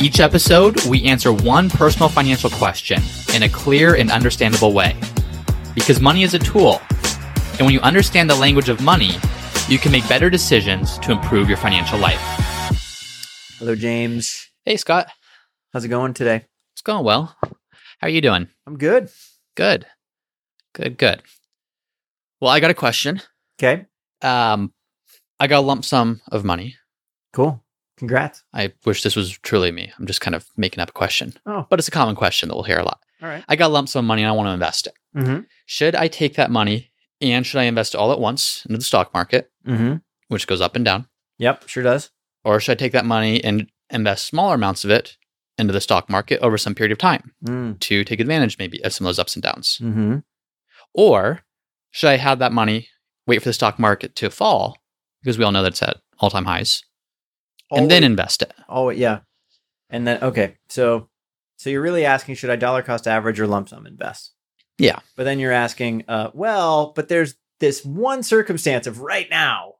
Each episode, we answer one personal financial question in a clear and understandable way. Because money is a tool, and when you understand the language of money, you can make better decisions to improve your financial life. Hello, James. Hey, Scott. How's it going today? It's going well. How are you doing? I'm good. Good. Good, good. Well, I got a question. Okay. Um, I got a lump sum of money. Cool. Congrats. I wish this was truly me. I'm just kind of making up a question, Oh, but it's a common question that we'll hear a lot. all right. I got a lump sum of money and I want to invest it. Mm-hmm. Should I take that money and should I invest it all at once into the stock market, Mm-hmm. which goes up and down? Yep, sure does. Or should I take that money and invest smaller amounts of it into the stock market over some period of time Mm. to take advantage maybe of some of those ups and downs? Mm-hmm. Or should I have that money, wait for the stock market to fall because we all know that it's at all time highs, and then invest it? Oh yeah. And then okay, so so you're really asking should I dollar cost average or lump sum invest? Yeah. But then you're asking, uh, well, but there's this one circumstance of right now.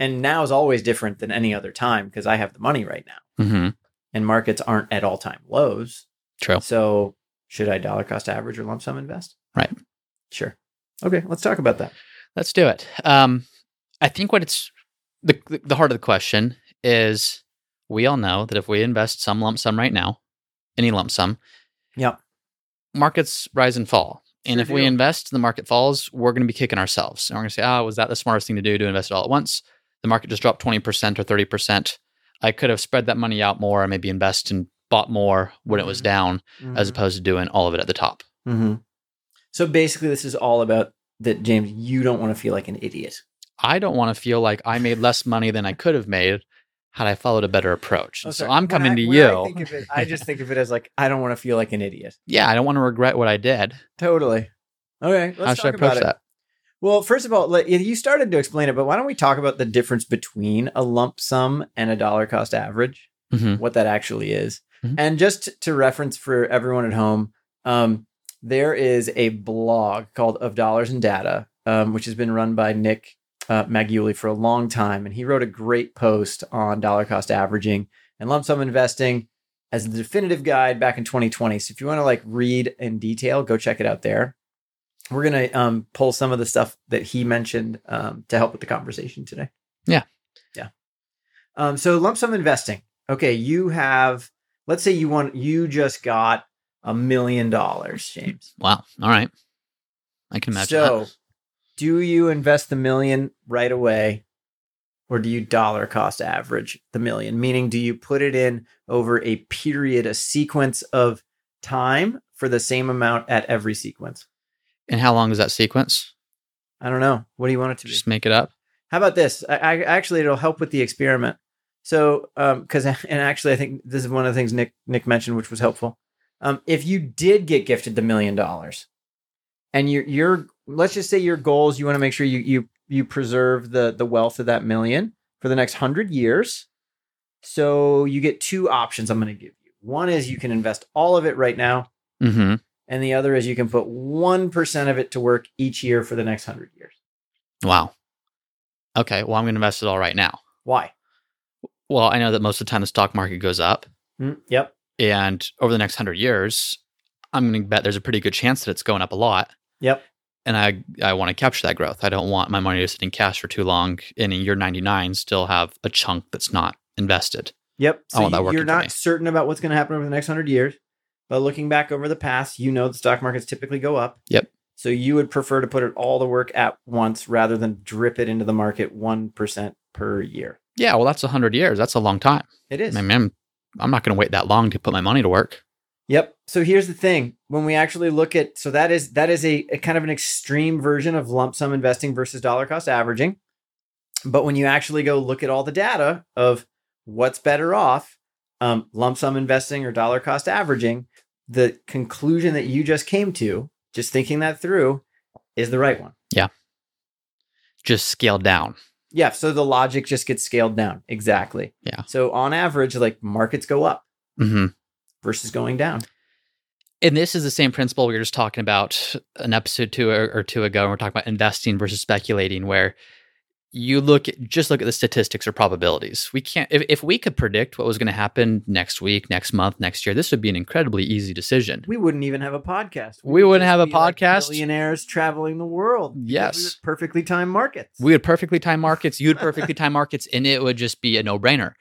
And now is always different than any other time because I have the money right now. Mm-hmm. And markets aren't at all time lows. True. So should I dollar cost average or lump sum invest? Right. Sure. Okay, let's talk about that. Let's do it. Um, I think what it's the the heart of the question is we all know that if we invest some lump sum right now, any lump sum, Yep. markets rise and fall. And Sure if we invest and the market falls, we're going to be kicking ourselves. And we're going to say, oh, was that the smartest thing to do to invest it all at once? The market just dropped 20% or 30%. I could have spread that money out more and maybe invest and bought more when it was Mhm. down as opposed to doing all of it at the top. Mm-hmm. So basically, this is all about that, James. You don't want to feel like an idiot. I don't want to feel like I made less money than I could have made had I followed a better approach. Oh, so. I'm coming I- to you. I, it, I just think of it as like I don't want to feel like an idiot. yeah, I don't want to regret what I did. Totally. Okay, let's How should I approach about that? Well, first of all, you started to explain it, but why don't we talk about the difference between a lump sum and a dollar cost average? Mhm. What that actually is, Mhm. and just to reference for everyone at home, um, there is a blog called "Of Dollars and Data," um, which has been run by Nick uh, Maggiulli for a long time, and he wrote a great post on dollar cost averaging and lump sum investing as the definitive guide back in 2020. So if you want to like read in detail, go check it out there. We're gonna um, pull some of the stuff that he mentioned um, to help with the conversation today. Yeah. yeah. Um, so lump sum investing. Okay, you have. Let's say you want. You just got a million dollars, James. Wow. All right. I can imagine So, that. Do you invest the million right away, or do you dollar cost average the million? Meaning, do you put it in over a period, a sequence of time for the same amount at every sequence? And how long is that sequence? I don't know. What do you want it to be? Just make it up. How about this? I, I actually it'll help with the experiment. So, um, because and actually, I think this is one of the things Nick Nick mentioned, which was helpful. Um, if you did get gifted the million dollars, and your your let's just say your goals, you want to make sure you you you preserve the the wealth of that million for the next hundred years. So you get two options. I'm going to give you. One is you can invest all of it right now, Mm-hmm. and the other is you can put one percent of it to work each year for the next hundred years. Wow. Okay. Well, I'm going to invest it all right now. Why? Well, I know that most of the time the stock market goes up, Mm, yep. and over the next hundred years, I'm going to bet there's a pretty good chance that it's going up a lot. Yep. And I I want to capture that growth. I don't want my money to sit in cash for too long, and in year 99 still have a chunk that's not invested. Yep. I want that you- working you're not certain about what's going to happen over the next hundred years, but looking back over the past, you know the stock markets typically go up. Yep. So you would prefer to put it all the work at once rather than drip it into the market one percent per year. Yeah. Well, that's 100 years. That's a long time. It is. I mean, I'm, I'm not going to wait that long to put my money to work. Yep. So here's the thing: when we actually look at, so that is that is a, a kind of an extreme version of lump sum investing versus dollar cost averaging. But when you actually go look at all the data of what's better off, um, lump sum investing or dollar cost averaging, the conclusion that you just came to, just thinking that through, is the right one. Yeah. Just scaled down. Yeah. So the logic just gets scaled down. Exactly. Yeah. So on average, like markets go up hmm versus going down. And this is the same principle we were just talking about an episode two or, two ago. And we're talking about investing versus speculating, where you look at, just look at the statistics or probabilities. We can't if, if we could predict what was going to happen next week, next month, next year, this would be an incredibly easy decision. We wouldn't even have a podcast. We would wouldn't have a be like podcast. Billionaires traveling the world. we Yes. perfectly timed markets. We would perfectly time markets, you'd perfectly time markets, and it would just be a no brainer.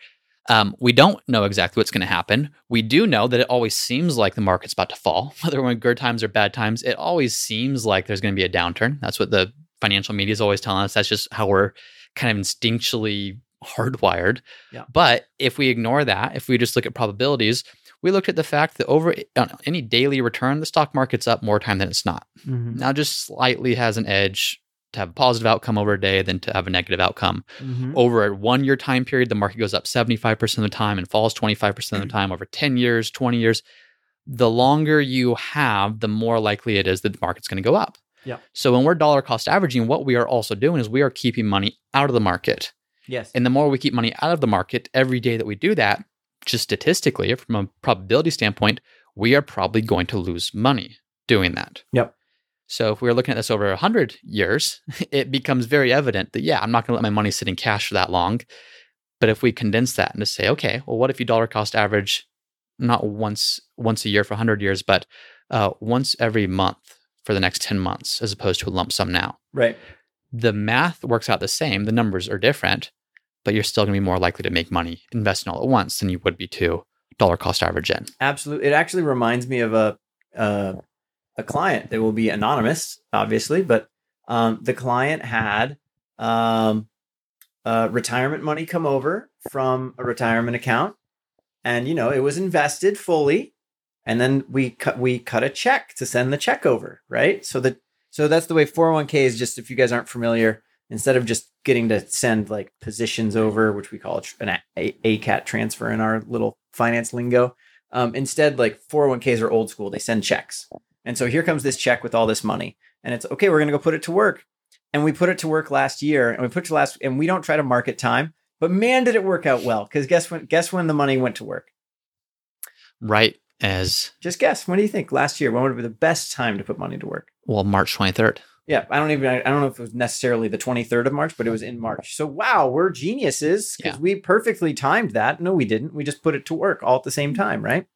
Um, we don't know exactly what's going to happen. We do know that it always seems like the market's about to fall, whether we're in good times or bad times. It always seems like there's going to be a downturn. That's what the financial media is always telling us. That's just how we're kind of instinctually hardwired. Yeah. But if we ignore that, if we just look at probabilities, we looked at the fact that over on any daily return, the stock market's up more time than it's not Mhm. now just slightly has an edge to have a positive outcome over a day than to have a negative outcome. Mhm. Over a one year time period, the market goes up 75% of the time and falls 25% of the time over 10 years, 20 years. The longer you have, the more likely it is that the market's going to go up. Yeah. So when we're dollar cost averaging, what we are also doing is we are keeping money out of the market. Yes. And the more we keep money out of the market every day that we do that, just statistically, from a probability standpoint, we are probably going to lose money doing that. Yep. So if we're looking at this over 100 years, it becomes very evident that, yeah, I'm not going to let my money sit in cash for that long. But if we condense that and to say, okay, well, what if you dollar cost average not once once a year for 100 years, but uh, once every month for the next 10 months, as opposed to a lump sum now? right. the math works out the same. The numbers are different, but you're still going to be more likely to make money investing all at once than you would be to dollar cost average in. Absolutely. It actually reminds me of a uh, a client that will be anonymous, obviously, but um, the client had um, uh, retirement money come over from a retirement account, and you know it was invested fully, and then we cut we cut a check to send the check over, right? So that so that's the way 401k is. Just if you guys aren't familiar, instead of just getting to send like positions over, which we call an a- ACAT transfer in our little finance lingo, um, instead, like 401ks are old school. They send checks. And so here comes this check with all this money. And it's okay, we're going to go put it to work. And we put it to work last year and we put it to last, and we don't try to market time, but man, did it work out well. Cause guess when, guess when the money went to work? Right as, Just guess. When do you think last year? When would be the best time to put money to work? well, March 23rd. Yeah. I don't even, I don't know if it was necessarily the 23rd of March, but it was in March. So wow, we're geniuses because Yeah. we perfectly timed that. No, we didn't. We just put it to work all at the same time. Right.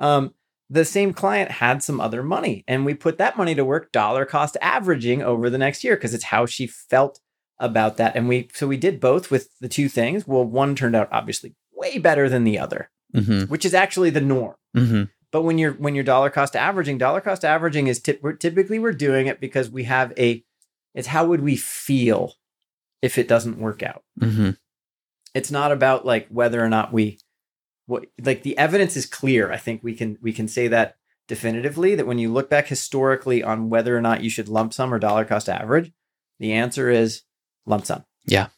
um, the same client had some other money and we put that money to work dollar cost averaging over the next year because it's how she felt about that. And we so we did both with the two things. Well one turned out obviously way better than the other hmm which is actually the norm. Hmm but when you're when you're dollar cost averaging dollar cost averaging is tip, we're, typically we're doing it because we have a it's how would we feel if it doesn't work out? Hmm it's not about like whether or not we what like the evidence is clear i think we can we can say that definitively that when you look back historically on whether or not you should lump sum or dollar cost average the answer is lump sum Yeah.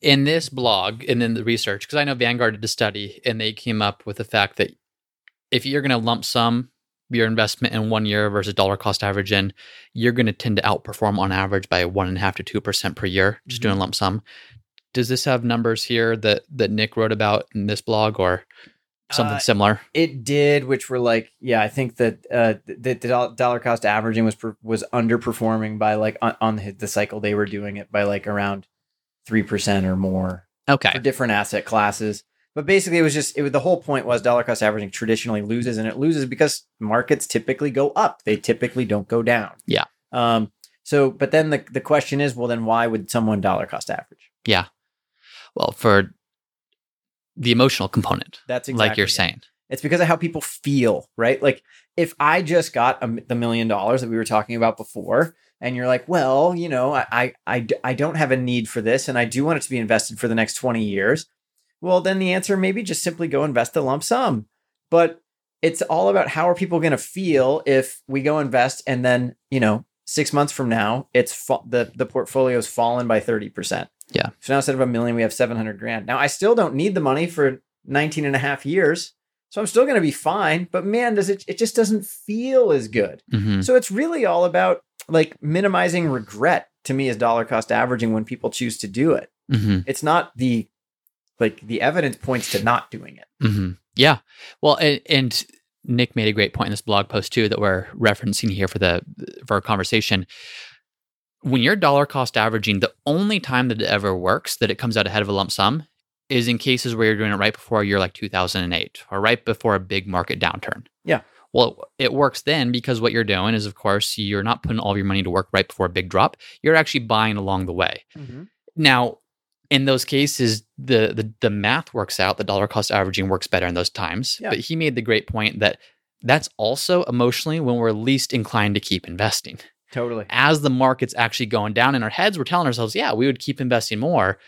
In this blog and in the research, because I know Vanguard did a study and they came up with the fact that if you're going to lump sum your investment in one year versus dollar cost average in, you're going to tend to outperform on average by one and a half to two percent per year, just doing mm-hmm. lump sum. Does this have numbers here that that Nick wrote about in this blog or something Uh, similar? it did which were like yeah i think that uh that the dollar cost averaging was was underperforming by like on, on the, the cycle they were doing it by like around 3% or more Okay. for different asset classes. But basically, it was just it was the whole point was dollar cost averaging traditionally loses, and it loses because markets typically go up. They typically don't go down. Yeah. Um. So, but then the the question is, well, then why would someone dollar cost average? Well, for the emotional component, That's exactly like you're it. saying. It's because of how people feel, right? Like if I just got a, the million dollars that we were talking about before, and you're like, well, you know, I, I, I don't have a need for this, and I do want it to be invested for the next 20 years. Well, then the answer maybe just simply go invest the lump sum. But it's all about how are people going to feel if we go invest and then, you know, six months from now, it's fa- the, the portfolio's fallen by 30%. Yeah. So now instead of a million, we have 700 grand. Now I still don't need the money for 19 and a half years So I'm still going to be fine, but man, does it it just doesn't feel as good. Mhm. So it's really all about like minimizing regret to me as dollar cost averaging when people choose to do it. Mhm. It's not the like the evidence points to not doing it. hmm Yeah. Well, and, and Nick made a great point in this blog post too that we're referencing here for the for our conversation. When you're dollar cost averaging, the only time that it ever works that it comes out ahead of a lump sum is in cases where you're doing it right before a year like 2008 or right before a big market downturn. Yeah. Well, it works then because what you're doing is, of course, you're not putting all of your money to work right before a big drop. You're actually buying along the way. Mm-hmm. Now, in those cases, the, the the math works out. The dollar cost averaging works better in those times. Yeah. But he made the great point that that's also emotionally when we're least inclined to keep investing. Totally. As the market's actually going down in our heads, we're telling ourselves, yeah, we would keep investing more.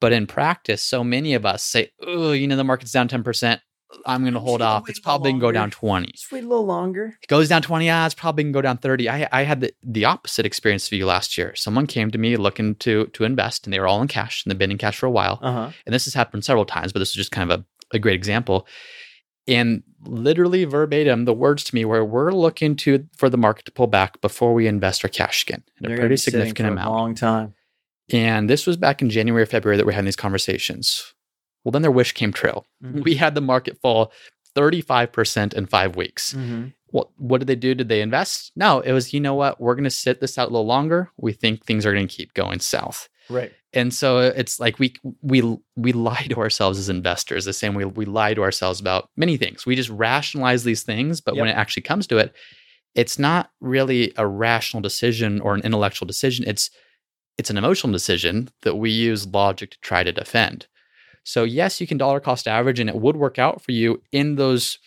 But in practice, so many of us say, oh, you know, the market's down 10%. I'm going to hold gonna off. wait It's probably going to go down 20 Just wait a little longer. it goes down 20 odds probably going to go down 30 i, I had the, the opposite experience for you last year someone came to me looking to to invest and they were all in cash and they've been in cash for a while Uh-huh. and this has happened several times but this is just kind of a, a great example and literally verbatim the words to me were we're looking to for the market to pull back before we invest our cash skin in a pretty significant amount A long time. and this was back in january or february that we're having these conversations well then their wish came true Mhm. we had the market fall 35% in five weeks Mhm. what what did they do? Did they invest? No, it was you know what we're going to sit this out a little longer. We think things are going to keep going south, Right. and so uh, it's like we we we lie to ourselves as investors the same way we lie to ourselves about many things. We just rationalize these things, but when it actually comes to it, it's not really a rational decision or an intellectual decision. It's it's an emotional decision that we use logic to try to defend. So yes, you can dollar cost average, and it would work out for you in those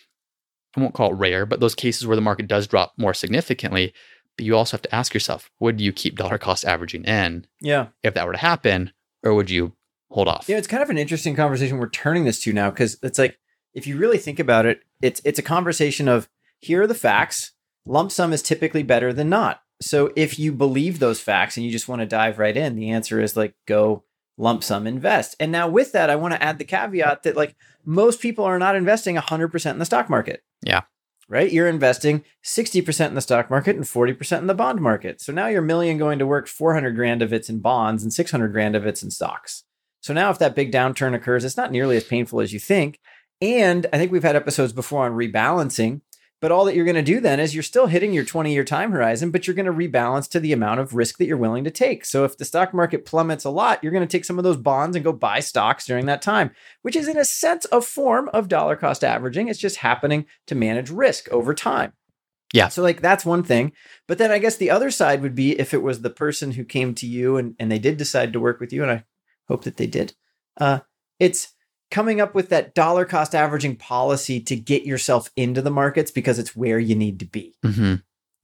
I won't call it rare, but those cases where the market does drop more significantly. But you also have to ask yourself, would you keep dollar cost averaging in Yeah. if that were to happen, or would you hold off? Yeah, it's kind of an interesting conversation we're turning this to now because it's like if you really think about it, it's it's a conversation of here are the facts. Lump sum is typically better than not. So if you believe those facts and you just want to dive right in, the answer is like go lump sum invest. And now with that, I want to add the caveat that like most people are not investing 100% in the stock market. Yeah. Right? You're investing 60% in the stock market and 40% in the bond market. So now your million going to work 400 grand of it's in bonds and 600 grand of it's in stocks. So now if that big downturn occurs, it's not nearly as painful as you think. And I think we've had episodes before on rebalancing, but all that you're going to do then is you're still hitting your 20 year time horizon, but you're going to rebalance to the amount of risk that you're willing to take. So if the stock market plummets a lot, you're going to take some of those bonds and go buy stocks during that time, which is in a sense a form of dollar cost averaging. It's just happening to manage risk over time. Yeah. So like that's one thing. But then I guess the other side would be if it was the person who came to you and, and they did decide to work with you, and I hope that they did. Uh, it's coming up with that dollar cost averaging policy to get yourself into the markets because it's where you need to be, hmm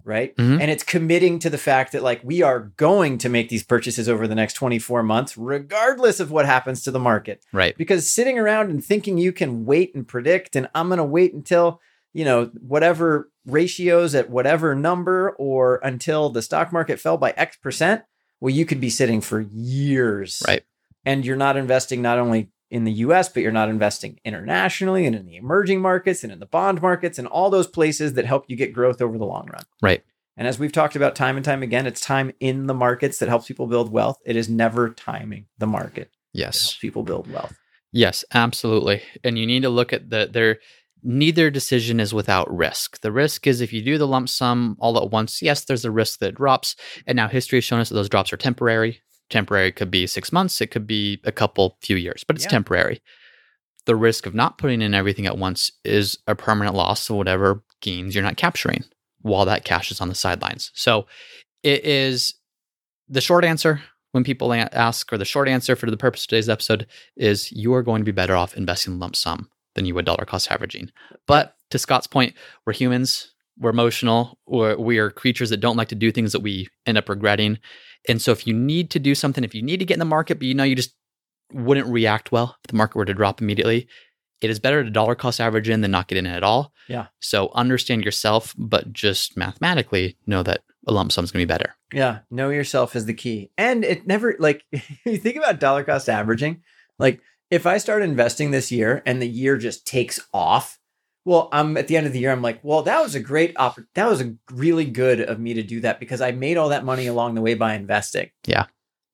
right? Mhm. And it's committing to the fact that like we are going to make these purchases over the next 24 months, regardless of what happens to the market. Right. Because sitting around and thinking you can wait and predict, and I'm going to wait until, you know, whatever ratios at whatever number or until the stock market fell by X percent, well, you could be sitting for years. Right. And you're not investing not only in the US, but you're not investing internationally and in the emerging markets and in the bond markets and all those places that help you get growth over the long run. Right. And as we've talked about time and time again, it's time in the markets that helps people build wealth. It is never timing the market Yes. people build wealth. Yes, absolutely. And you need to look at the their neither decision is without risk. The risk is if you do the lump sum all at once, yes, there's a risk that it drops. And now history has shown us that those drops are temporary. Temporary could be six months, it could be a couple few years, but it's Yeah. temporary. The risk of not putting in everything at once is a permanent loss of whatever gains you're not capturing while that cash is on the sidelines. So it is the short answer when people ask, or the short answer for the purpose of today's episode is you are going to be better off investing in lump sum than you would dollar cost averaging. But to Scott's point, we're humans, we're emotional, or we are creatures that don't like to do things that we end up regretting. And so if you need to do something, if you need to get in the market, but you know you just wouldn't react well if the market were to drop immediately, it is better to dollar cost average in than not get in at all. Yeah. So understand yourself, but just mathematically know that a lump sum is going to be better. Yeah, know yourself is the key. And it never like you think about dollar cost averaging, like if I start investing this year and the year just takes off, Well, I'm at the end of the year. I'm like, well, that was a great oppor- That was a really good of me to do that because I made all that money along the way by investing. Yeah.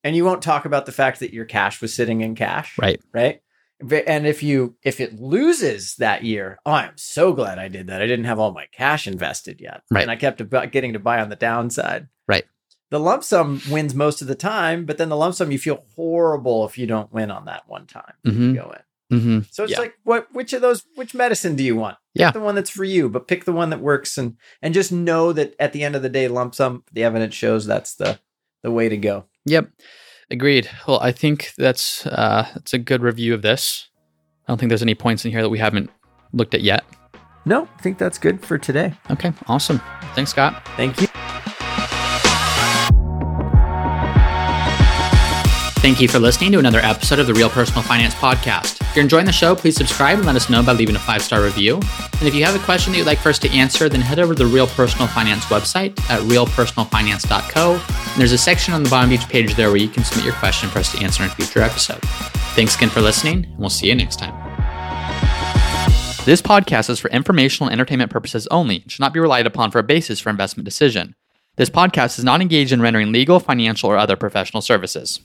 And you won't talk about the fact that your cash was sitting in cash. Right. Right. And if you if it loses that year, oh, I'm so glad I did that. I didn't have all my cash invested yet, Right. And I kept getting to buy on the downside. Right. The lump sum wins most of the time, but then the lump sum you feel horrible if you don't win on that one time. Mm-hmm. Go in. Mm-hmm. So it's Yeah. like, what? Which of those? Which medicine do you want? Pick Yeah. the one that's for you, but pick the one that works, and and just know that at the end of the day, lump sum. The evidence shows that's the the way to go. Yep. Agreed. Well, I think that's uh, that's a good review of this. I don't think there's any points in here that we haven't looked at yet. No, I think that's good for today. Okay, awesome. Thanks, Scott. Thank you. Thank you for listening to another episode of the Real Personal Finance Podcast. If you're enjoying the show, please subscribe and let us know by leaving a five star review. And if you have a question that you'd like for us to answer, then head over to the Real Personal Finance website at realpersonalfinance.co. And there's a section on the bottom of each page there where you can submit your question for us to answer in a future episode. Thanks again for listening, and we'll see you next time. This podcast is for informational and entertainment purposes only and should not be relied upon for a basis for investment decision. This podcast is not engaged in rendering legal, financial, or other professional services.